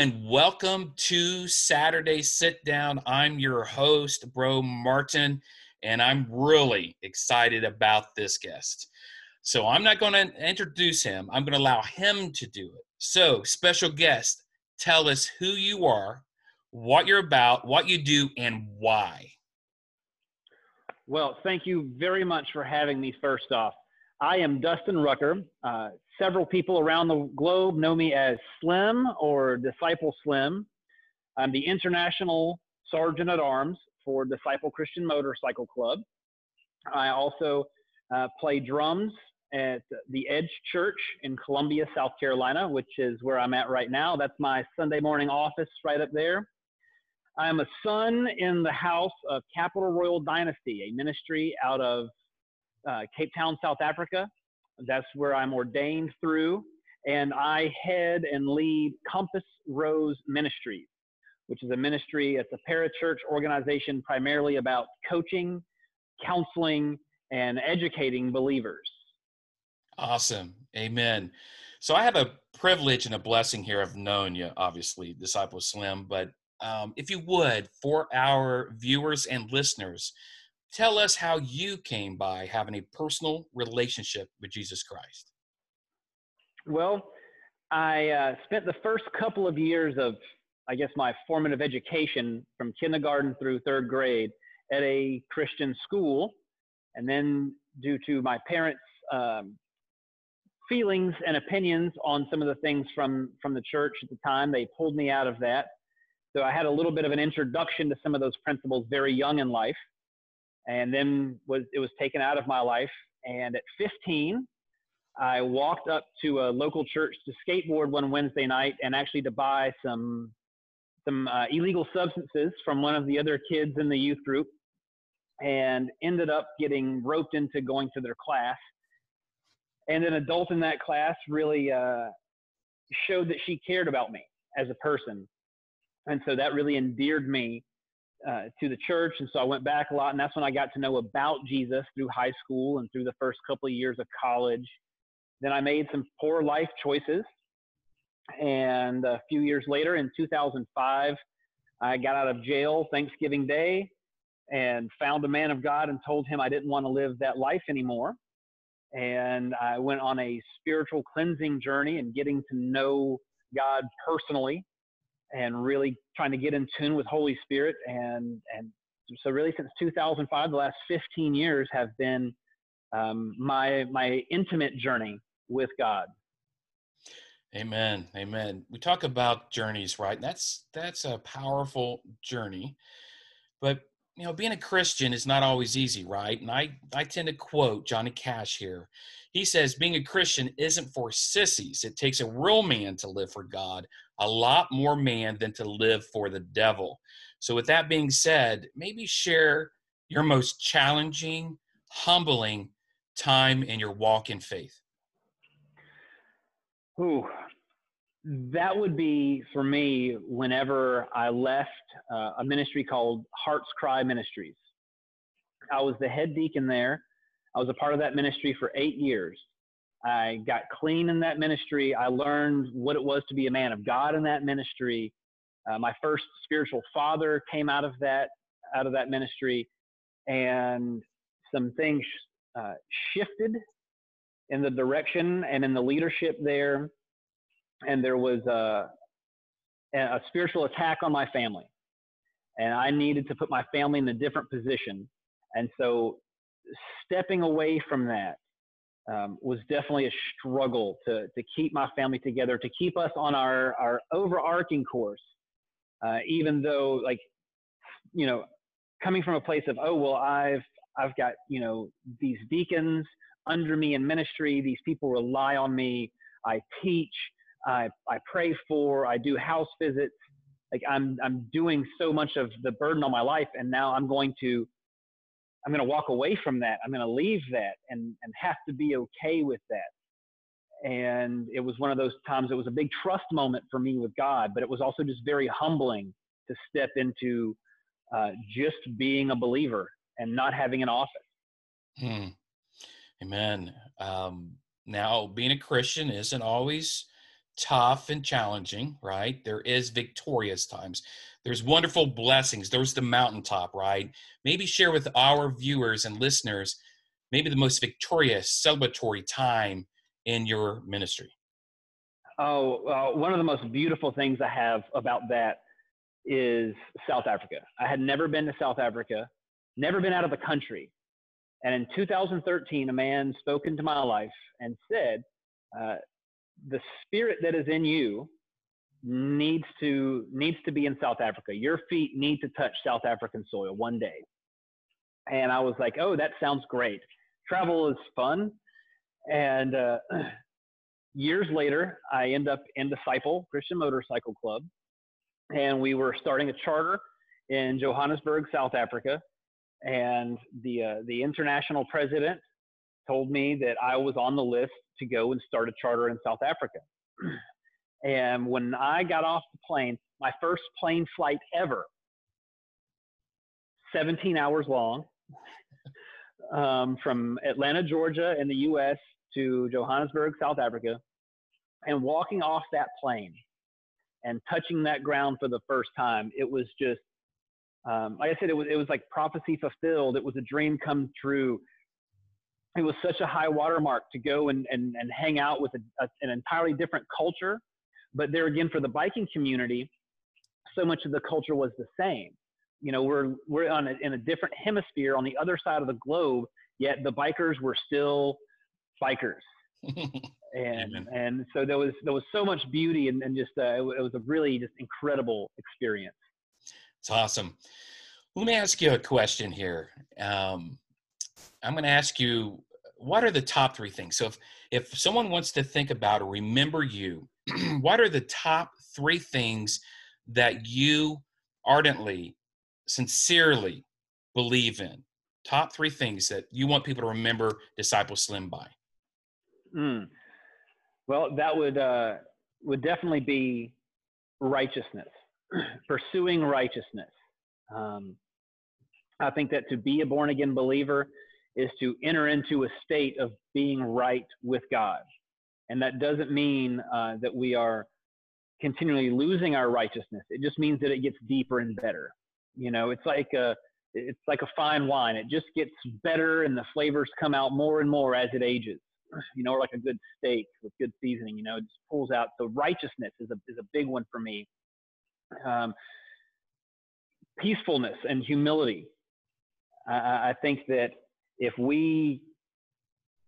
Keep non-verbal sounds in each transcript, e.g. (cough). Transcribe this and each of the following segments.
and welcome to Saturday Sit Down. I'm your host, Bro Martin, and I'm really excited about this guest. So I'm not going to introduce him, I'm going to allow him to do it. So, special guest, tell us who you are, what you're about, what you do, and why. Well, thank you very much for having me first off. I am Dustin Rucker. Uh, several people around the globe know me as Slim or Disciple Slim. I'm the International Sergeant at Arms for Disciple Christian Motorcycle Club. I also uh, play drums at the Edge Church in Columbia, South Carolina, which is where I'm at right now. That's my Sunday morning office right up there. I'm a son in the house of Capital Royal Dynasty, a ministry out of uh, Cape Town, South Africa. That's where I'm ordained through. And I head and lead Compass Rose Ministries, which is a ministry, it's a parachurch organization primarily about coaching, counseling, and educating believers. Awesome. Amen. So I have a privilege and a blessing here of knowing you, obviously, Disciple Slim. But um, if you would, for our viewers and listeners, tell us how you came by having a personal relationship with Jesus Christ. Well, I uh, spent the first couple of years of, I guess, my formative education from kindergarten through third grade at a Christian school. And then, due to my parents' um, feelings and opinions on some of the things from, from the church at the time, they pulled me out of that. So I had a little bit of an introduction to some of those principles very young in life and then was it was taken out of my life. And at 15, I walked up to a local church to skateboard one Wednesday night and actually to buy some some uh, illegal substances from one of the other kids in the youth group, and ended up getting roped into going to their class. And an adult in that class really uh, showed that she cared about me as a person, and so that really endeared me uh, to the church, and so I went back a lot, and that's when I got to know about Jesus through high school and through the first couple of years of college. Then I made some poor life choices, and a few years later, in 2005, I got out of jail Thanksgiving Day and found a man of God and told him I didn't want to live that life anymore. And I went on a spiritual cleansing journey and getting to know God personally and really trying to get in tune with Holy Spirit. And, and so really since 2005, the last 15 years have been um, my, my intimate journey with God. Amen. Amen. We talk about journeys, right? That's, that's a powerful journey, but you know, being a Christian is not always easy, right? And I, I tend to quote Johnny Cash here. He says, being a Christian isn't for sissies. It takes a real man to live for God, a lot more man than to live for the devil. So, with that being said, maybe share your most challenging, humbling time in your walk in faith. Ooh, that would be for me whenever I left uh, a ministry called Heart's Cry Ministries. I was the head deacon there I was a part of that ministry for eight years. I got clean in that ministry. I learned what it was to be a man of God in that ministry. Uh, my first spiritual father came out of that out of that ministry, and some things uh, shifted in the direction and in the leadership there. And there was a, a spiritual attack on my family, and I needed to put my family in a different position. And so stepping away from that um, was definitely a struggle to, to keep my family together, to keep us on our, our overarching course. Uh, even though, like, you know, coming from a place of, oh, well, I've, I've got, you know, these deacons under me in ministry, these people rely on me, I teach, I, I pray for, I do house visits. Like I'm, I'm doing so much of the burden on my life, and now I'm going to I'm going to walk away from that. I'm going to leave that and, and have to be okay with that. And it was one of those times, it was a big trust moment for me with God, but it was also just very humbling to step into uh, just being a believer and not having an office. Hmm. Amen. Um, now, being a Christian isn't always tough and challenging, right? There is victorious times. There's wonderful blessings. There's the mountaintop, right? Maybe share with our viewers and listeners maybe the most victorious celebratory time in your ministry. Oh, uh, one of the most beautiful things I have about that is South Africa. I had never been to South Africa, never been out of the country. And in 2013, a man spoke into my life and said, uh, "The spirit that is in you needs to needs to be in South Africa. Your feet need to touch South African soil one day." And I was like, "Oh, that sounds great. Travel is fun." And uh, (clears throat) years later, I end up in Disciple Christian Motorcycle Club, and we were starting a charter in Johannesburg, South Africa. And the uh, the international president told me that I was on the list to go and start a charter in South Africa. (clears throat) and when I got off the plane, my first plane flight ever, 17 hours long, um, from Atlanta, Georgia, in the U.S. to Johannesburg, South Africa, and walking off that plane and touching that ground for the first time, it was just, um, like I said, it was it was like prophecy fulfilled. It was a dream come true. It was such a high watermark to go and and, and hang out with a, a, an entirely different culture, but there again for the biking community, so much of the culture was the same. You know, we're we're on a, in a different hemisphere on the other side of the globe, yet the bikers were still bikers (laughs) and Amen. and so there was there was so much beauty and, and just uh, it, it, was a really just incredible experience it's awesome let me ask you a question here um, i'm going to ask you what are the top three things so if if someone wants to think about or remember you (clears throat) what are the top three things that you ardently sincerely believe in top three things that you want people to remember disciple slim by Mm. Well, that would uh, would definitely be righteousness, (clears throat) pursuing righteousness. Um, I think that to be a born again believer is to enter into a state of being right with God, and that doesn't mean uh, that we are continually losing our righteousness. It just means that it gets deeper and better. You know, it's like a it's like a fine wine. It just gets better, and the flavors come out more and more as it ages (clears throat) you know, or like a good steak with good seasoning, you know, it just pulls out. So righteousness is a, is a big one for me. Um, peacefulness and humility. I, I think that if we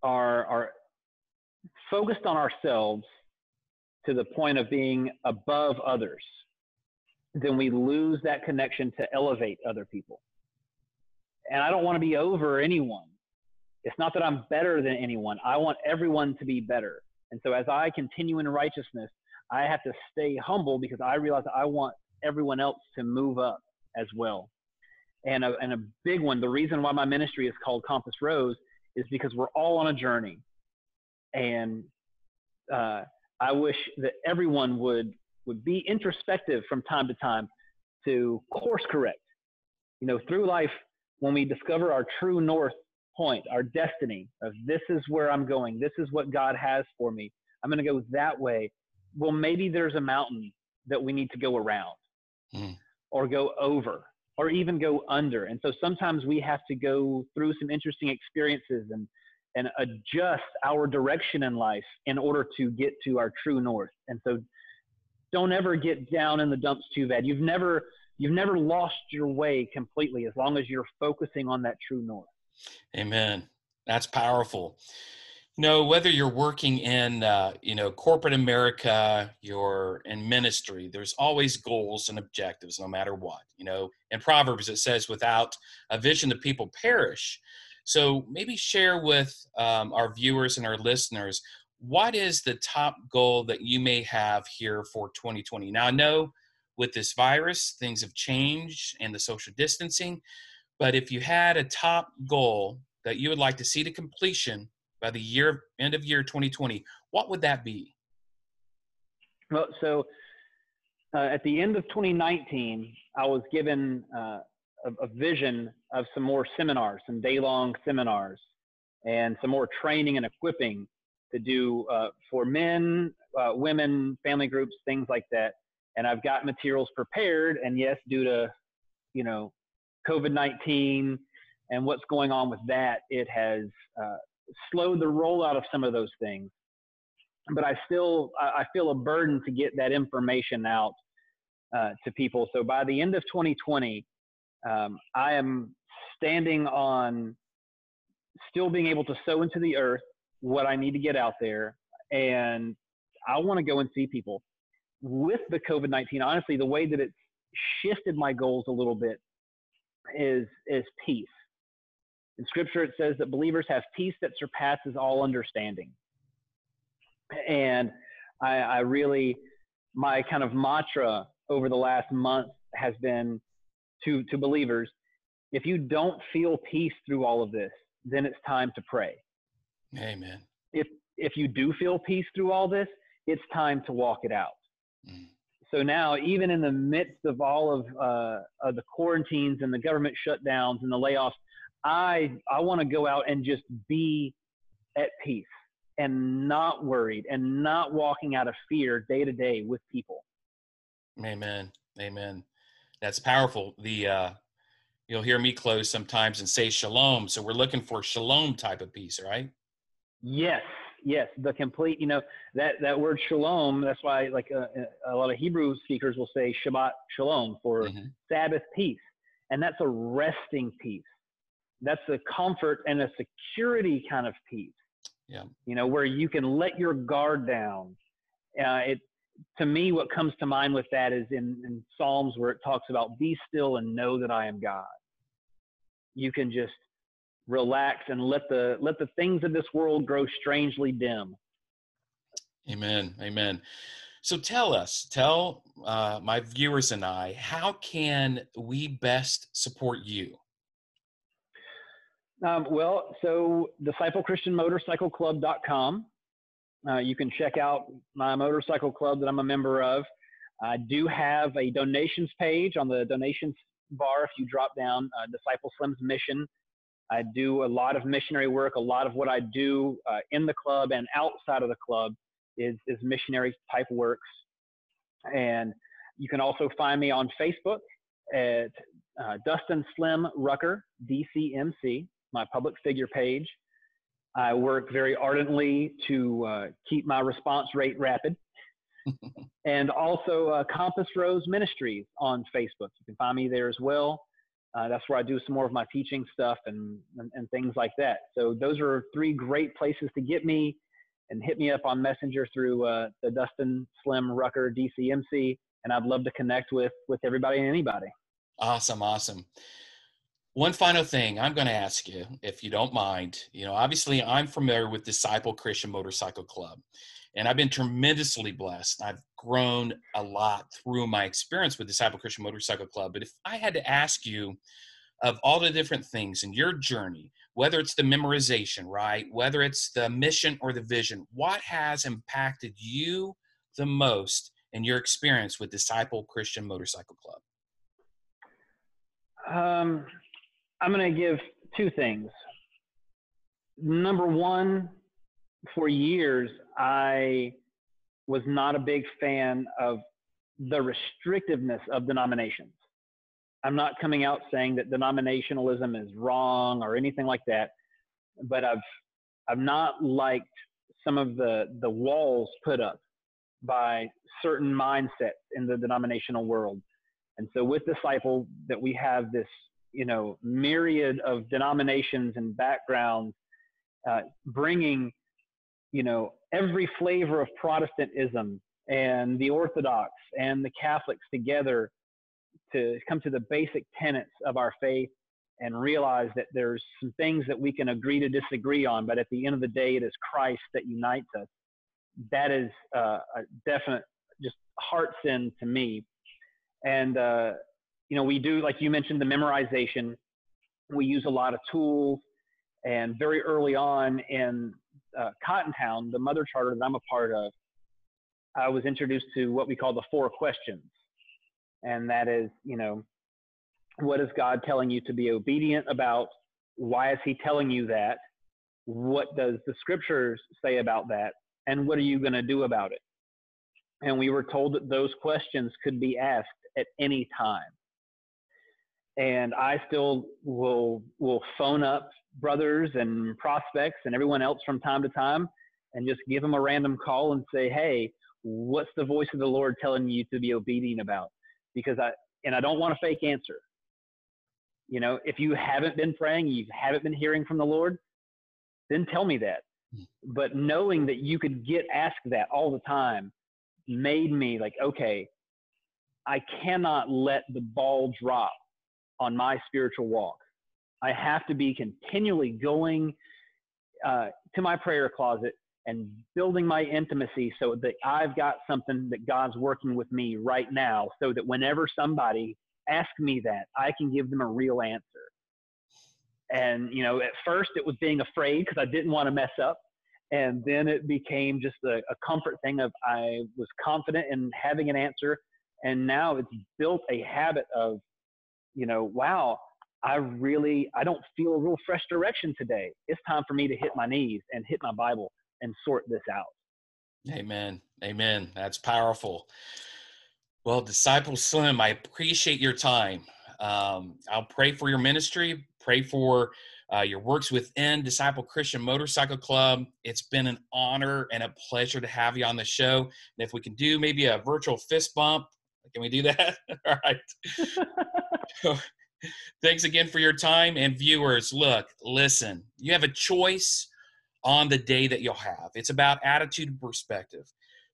are, are focused on ourselves to the point of being above others, then we lose that connection to elevate other people. And I don't want to be over anyone. It's not that I'm better than anyone. I want everyone to be better. And so as I continue in righteousness, I have to stay humble because I realize I want everyone else to move up as well. And a, and a big one, the reason why my ministry is called Compass Rose is because we're all on a journey. And uh, I wish that everyone would, would be introspective from time to time to course correct. You know, through life, when we discover our true north, point, our destiny of this is where I'm going, this is what God has for me. I'm going to go that way. Well, maybe there's a mountain that we need to go around mm. or go over or even go under. And so sometimes we have to go through some interesting experiences and and adjust our direction in life in order to get to our true north. And so don't ever get down in the dumps too bad. You've never you've never lost your way completely as long as you're focusing on that true north. Amen. That's powerful. You know, whether you're working in, uh, you know, corporate America, you're in ministry, there's always goals and objectives no matter what. You know, in Proverbs it says, without a vision, the people perish. So maybe share with um, our viewers and our listeners what is the top goal that you may have here for 2020? Now, I know with this virus, things have changed and the social distancing, but if you had a top goal that you would like to see to completion by the year end of year 2020, what would that be? Well, so uh, at the end of 2019, I was given uh, a, a, vision of some more seminars, some day long seminars, and some more training and equipping to do uh, for men, uh, women, family groups, things like that. And I've got materials prepared. And yes, due to, you know, COVID 19 and what's going on with that, it has uh, slowed the rollout of some of those things. But I still, I feel a burden to get that information out uh, to people. So by the end of 2020, um, I am standing on still being able to sow into the earth what I need to get out there. And I want to go and see people. With the COVID 19, honestly, the way that it's shifted my goals a little bit is, is peace. In scripture, it says that believers have peace that surpasses all understanding. And I, I really, my kind of mantra over the last month has been to, to believers if you don't feel peace through all of this, then it's time to pray. Amen. If if you do feel peace through all this, it's time to walk it out. Mm. So now, even in the midst of all of, uh, of the quarantines and the government shutdowns and the layoffs, I I want to go out and just be at peace and not worried and not walking out of fear day to day with people. Amen. Amen. That's powerful. The uh, you'll hear me close sometimes and say shalom. So we're looking for shalom type of peace, right? Yes, yes. The complete, you know, that that word shalom. That's why, like uh, uh, a lot of Hebrew speakers will say Shabbat shalom for mm-hmm. Sabbath peace, and that's a resting peace. That's a comfort and a security kind of peace. Yeah. You know, where you can let your guard down. Uh, it to me, what comes to mind with that is in, in Psalms where it talks about be still and know that I am God. You can just relax and let the let the things of this world grow strangely dim amen amen so tell us tell uh, my viewers and i how can we best support you um, well so disciple christian motorcycle club.com uh, you can check out my motorcycle club that i'm a member of i do have a donations page on the donations bar if you drop down uh, disciple slim's mission I do a lot of missionary work. A lot of what I do uh, in the club and outside of the club is, is missionary type works. And you can also find me on Facebook at uh, Dustin Slim Rucker, DCMC, my public figure page. I work very ardently to uh, keep my response rate rapid. (laughs) and also uh, Compass Rose Ministries on Facebook. You can find me there as well. Uh, that's where I do some more of my teaching stuff and, and, and, things like that. So those are three great places to get me and hit me up on Messenger through uh, the Dustin Slim Rucker DCMC. And I'd love to connect with, with everybody and anybody. Awesome. Awesome. One final thing I'm going to ask you, if you don't mind, you know, obviously I'm familiar with Disciple Christian Motorcycle Club and I've been tremendously blessed. I've grown a lot through my experience with Disciple Christian Motorcycle Club. But if I had to ask you of all the different things in your journey, whether it's the memorization, right? Whether it's the mission or the vision, what has impacted you the most in your experience with Disciple Christian Motorcycle Club? Um, I'm going to give two things. Number one, for years, I was not a big fan of the restrictiveness of denominations. I'm not coming out saying that denominationalism is wrong or anything like that, but I've I've not liked some of the the walls put up by certain mindsets in the denominational world. And so with disciple that we have this, you know, myriad of denominations and backgrounds uh, bringing you know, every flavor of Protestantism and the Orthodox and the Catholics together to come to the basic tenets of our faith and realize that there's some things that we can agree to disagree on, but at the end of the day, it is Christ that unites us. That is uh, a definite, just heart sin to me. And, uh, you know, we do, like you mentioned, the memorization. We use a lot of tools. And very early on in uh, Cottontown, the mother charter that I'm a part of, I was introduced to what we call the four questions. And that is, you know, what is God telling you to be obedient about? Why is He telling you that? what does the scriptures say about that? And what are you going to do about it? And we were told that those questions could be asked at any time. And I still will will phone up brothers and prospects and everyone else from time to time and just give them a random call and say, "Hey, what's the voice of the Lord telling you to be obedient about?" Because I and I don't want a fake answer. You know, if you haven't been praying, you haven't been hearing from the Lord, then tell me that. Hmm. But knowing that you could get asked that all the time made me like, okay, I cannot let the ball drop on my spiritual walk. I have to be continually going uh, to my prayer closet and building my intimacy so that I've got something that God's working with me right now so that whenever somebody asks me that, I can give them a real answer. And, you know, at first it was being afraid because I didn't want to mess up. And then it became just a, a comfort thing of I was confident in having an answer. And now it's built a habit of, you know, wow, I really, I don't feel a real fresh direction today. It's time for me to hit my knees and hit my Bible and sort this out. Amen. Amen. That's powerful. Well, Disciple Slim, I appreciate your time. Um, I'll pray for your ministry, pray for uh, your works within Disciple Christian Motorcycle Club. It's been an honor and a pleasure to have you on the show. And if we can do maybe a virtual fist bump, can we do that? (laughs) All right. (laughs) Thanks again for your time and viewers. Look, listen, you have a choice on the day that you'll have. It's about attitude and perspective.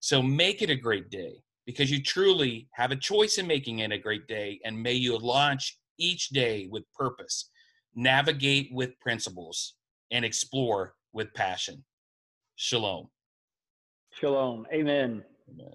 So make it a great day because you truly have a choice in making it a great day. And may you launch each day with purpose, navigate with principles, and explore with passion. Shalom. Shalom. Amen. Amen.